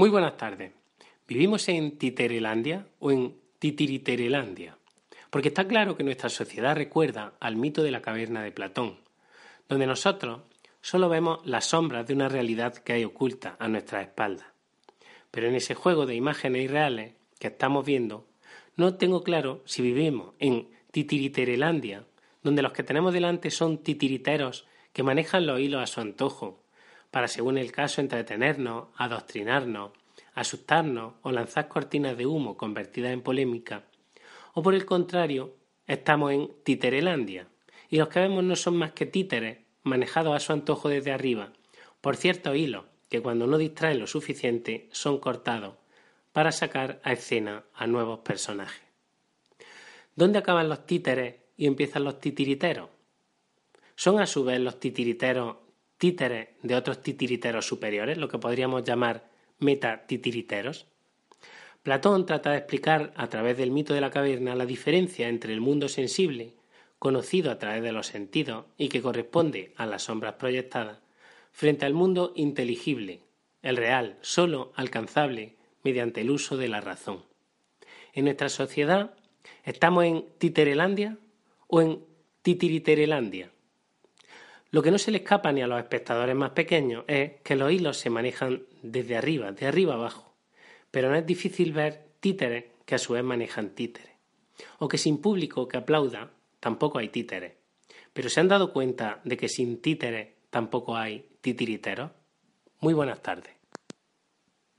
Muy buenas tardes. ¿Vivimos en Titerelandia o en Titiriterelandia? Porque está claro que nuestra sociedad recuerda al mito de la caverna de Platón, donde nosotros solo vemos las sombras de una realidad que hay oculta a nuestras espaldas. Pero en ese juego de imágenes irreales que estamos viendo, no tengo claro si vivimos en Titiriterelandia, donde los que tenemos delante son titiriteros que manejan los hilos a su antojo, para, según el caso, entretenernos, adoctrinarnos, asustarnos o lanzar cortinas de humo convertidas en polémica, o por el contrario, estamos en Titerelandia, y los que vemos no son más que títeres manejados a su antojo desde arriba, por ciertos hilos que cuando no distraen lo suficiente son cortados para sacar a escena a nuevos personajes. ¿Dónde acaban los títeres y empiezan los titiriteros? ¿Son a su vez los titiriteros títeres de otros titiriteros superiores, lo que podríamos llamar meta-titiriteros. Platón trata de explicar a través del mito de la caverna la diferencia entre el mundo sensible, conocido a través de los sentidos y que corresponde a las sombras proyectadas, frente al mundo inteligible, el real, solo alcanzable mediante el uso de la razón. En nuestra sociedad, ¿estamos en Titerelandia o en Titiriterelandia? Lo que no se le escapa ni a los espectadores más pequeños es que los hilos se manejan desde arriba, de arriba abajo. Pero no es difícil ver títeres que a su vez manejan títeres. O que sin público que aplauda tampoco hay títeres. Pero ¿se han dado cuenta de que sin títeres tampoco hay titiriteros? Muy buenas tardes.